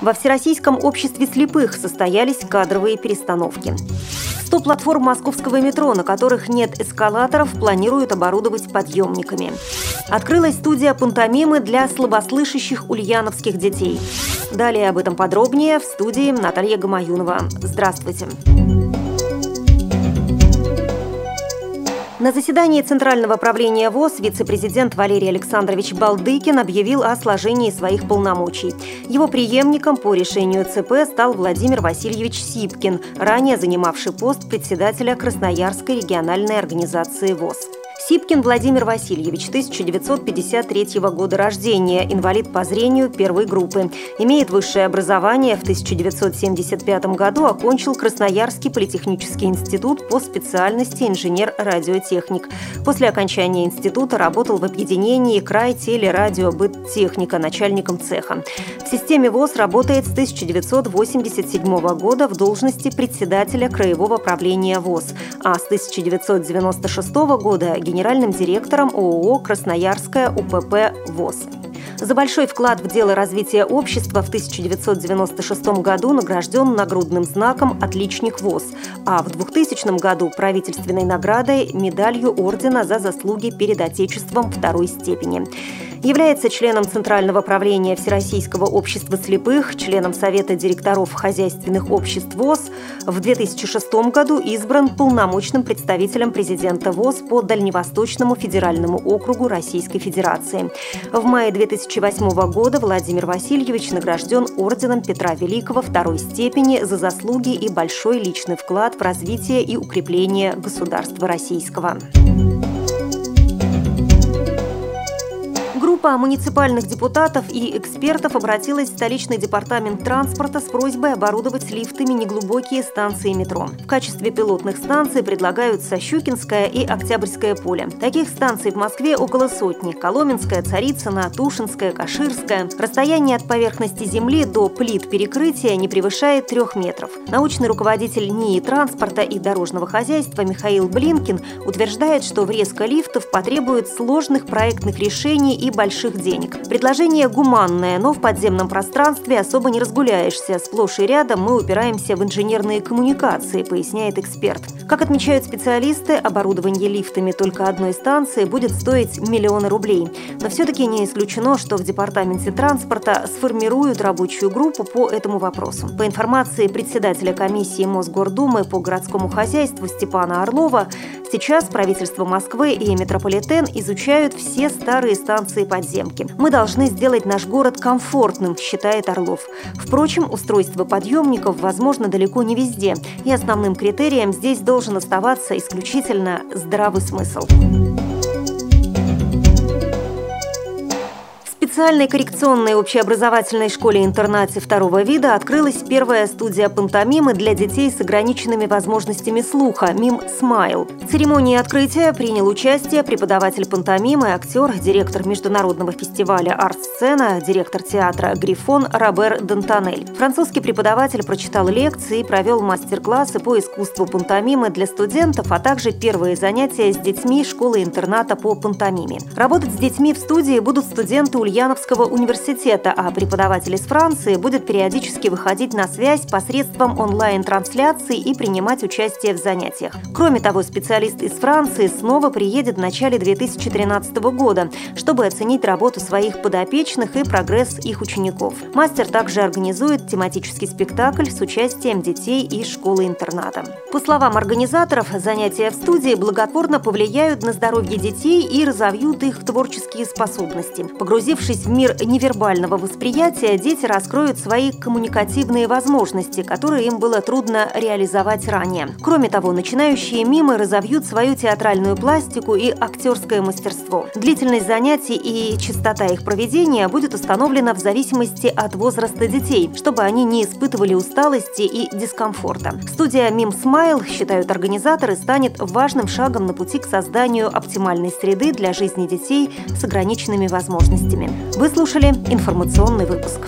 Во Всероссийском обществе слепых состоялись кадровые перестановки. 100 платформ московского метро, на которых нет эскалаторов, планируют оборудовать подъемниками. Открылась студия пантомимы для слабослышащих ульяновских детей. Далее об этом подробнее в студии Наталья Гамаюнова. Здравствуйте. Здравствуйте. На заседании Центрального правления ВОЗ вице-президент Валерий Александрович Балдыкин объявил о сложении своих полномочий. Его преемником по решению ЦП стал Владимир Васильевич Сипкин, ранее занимавший пост председателя Красноярской региональной организации ВОЗ. Сипкин Владимир Васильевич, 1953 года рождения, инвалид по зрению первой группы. Имеет высшее образование. В 1975 году окончил Красноярский политехнический институт по специальности инженер-радиотехник. После окончания института работал в объединении «Край телерадиобыттехника» начальником цеха. В системе ВОЗ работает с 1987 года в должности председателя Краевого правления ВОЗ, а с 1996 года – генеральным директором ООО «Красноярская УПП ВОЗ». За большой вклад в дело развития общества в 1996 году награжден нагрудным знаком «Отличник ВОЗ», а в 2000 году правительственной наградой медалью ордена за заслуги перед Отечеством второй степени. Является членом Центрального правления Всероссийского общества слепых, членом Совета директоров хозяйственных обществ ВОЗ. В 2006 году избран полномочным представителем президента ВОЗ по Дальневосточному федеральному округу Российской Федерации. В мае 2008 года Владимир Васильевич награжден орденом Петра Великого второй степени за заслуги и большой личный вклад в развитие и укрепление государства российского. Группа муниципальных депутатов и экспертов обратилась в столичный департамент транспорта с просьбой оборудовать лифтами неглубокие станции метро. В качестве пилотных станций предлагаются Щукинское и Октябрьское поле. Таких станций в Москве около сотни. Коломенская, Царицына, Тушинская, Каширская. Расстояние от поверхности земли до плит перекрытия не превышает трех метров. Научный руководитель НИИ транспорта и дорожного хозяйства Михаил Блинкин утверждает, что врезка лифтов потребует сложных проектных решений и больших больших денег. Предложение гуманное, но в подземном пространстве особо не разгуляешься. Сплошь и рядом мы упираемся в инженерные коммуникации, поясняет эксперт. Как отмечают специалисты, оборудование лифтами только одной станции будет стоить миллионы рублей. Но все-таки не исключено, что в Департаменте транспорта сформируют рабочую группу по этому вопросу. По информации председателя комиссии Мосгордумы по городскому хозяйству Степана Орлова, сейчас правительство Москвы и метрополитен изучают все старые станции по подземки. Мы должны сделать наш город комфортным, считает Орлов. Впрочем, устройство подъемников возможно далеко не везде, и основным критерием здесь должен оставаться исключительно здравый смысл. Специальной коррекционной общеобразовательной школе-интернате второго вида открылась первая студия пантомимы для детей с ограниченными возможностями слуха «Мим Смайл». В церемонии открытия принял участие преподаватель пантомимы, актер, директор международного фестиваля «Арт-сцена», директор театра «Грифон» Робер Дантанель. Французский преподаватель прочитал лекции и провел мастер-классы по искусству пантомимы для студентов, а также первые занятия с детьми школы-интерната по пантомиме. Работать с детьми в студии будут студенты Ульяна Ульяновского университета, а преподаватель из Франции будет периодически выходить на связь посредством онлайн-трансляции и принимать участие в занятиях. Кроме того, специалист из Франции снова приедет в начале 2013 года, чтобы оценить работу своих подопечных и прогресс их учеников. Мастер также организует тематический спектакль с участием детей из школы-интерната. По словам организаторов, занятия в студии благотворно повлияют на здоровье детей и разовьют их творческие способности. Погрузившись Погрузившись в мир невербального восприятия, дети раскроют свои коммуникативные возможности, которые им было трудно реализовать ранее. Кроме того, начинающие мимы разовьют свою театральную пластику и актерское мастерство. Длительность занятий и частота их проведения будет установлена в зависимости от возраста детей, чтобы они не испытывали усталости и дискомфорта. Студия «Мим Смайл», считают организаторы, станет важным шагом на пути к созданию оптимальной среды для жизни детей с ограниченными возможностями. Вы слушали информационный выпуск.